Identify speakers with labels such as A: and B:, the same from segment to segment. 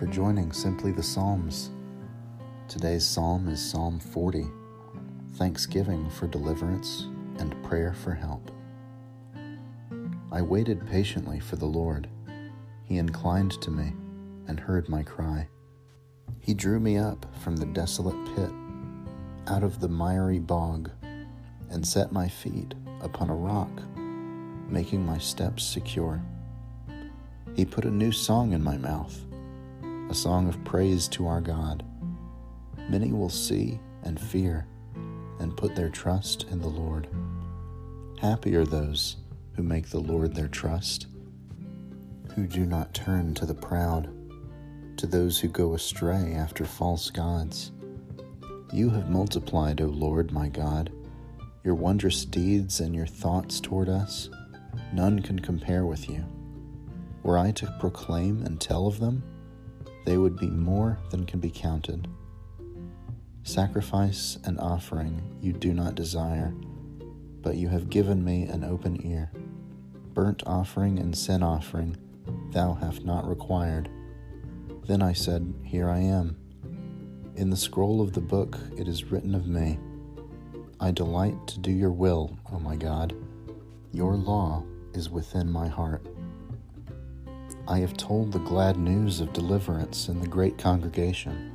A: for joining Simply the Psalms. Today's psalm is Psalm 40 Thanksgiving for Deliverance and Prayer for Help. I waited patiently for the Lord. He inclined to me and heard my cry. He drew me up from the desolate pit, out of the miry bog, and set my feet upon a rock, making my steps secure. He put a new song in my mouth, a song of praise to our God. Many will see and fear and put their trust in the Lord. Happy are those who make the Lord their trust, who do not turn to the proud, to those who go astray after false gods. You have multiplied, O Lord my God, your wondrous deeds and your thoughts toward us. None can compare with you. Were I to proclaim and tell of them, they would be more than can be counted. Sacrifice and offering you do not desire, but you have given me an open ear. Burnt offering and sin offering thou hast not required. Then I said, Here I am. In the scroll of the book it is written of me I delight to do your will, O my God. Your law is within my heart. I have told the glad news of deliverance in the great congregation.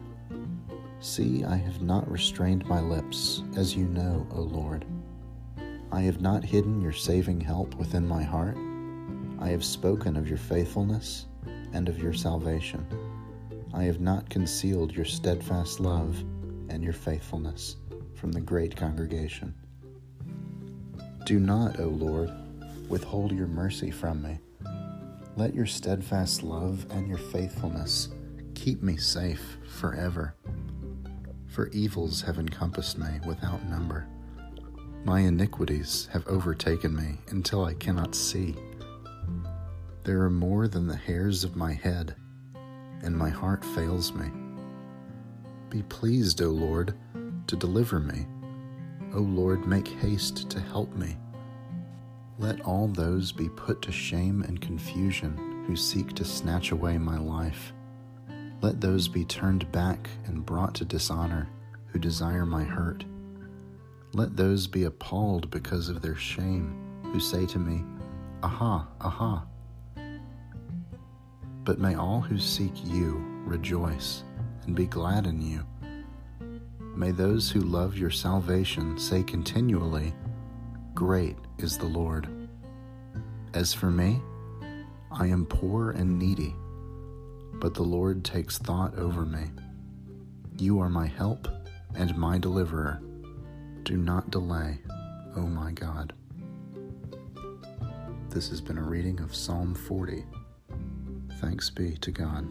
A: See, I have not restrained my lips, as you know, O Lord. I have not hidden your saving help within my heart. I have spoken of your faithfulness and of your salvation. I have not concealed your steadfast love and your faithfulness from the great congregation. Do not, O Lord, withhold your mercy from me. Let your steadfast love and your faithfulness keep me safe forever. For evils have encompassed me without number. My iniquities have overtaken me until I cannot see. There are more than the hairs of my head, and my heart fails me. Be pleased, O Lord, to deliver me. O Lord, make haste to help me. Let all those be put to shame and confusion who seek to snatch away my life. Let those be turned back and brought to dishonor who desire my hurt. Let those be appalled because of their shame who say to me, Aha, aha. But may all who seek you rejoice and be glad in you. May those who love your salvation say continually, Great is the Lord. As for me, I am poor and needy, but the Lord takes thought over me. You are my help and my deliverer. Do not delay, O my God. This has been a reading of Psalm 40. Thanks be to God.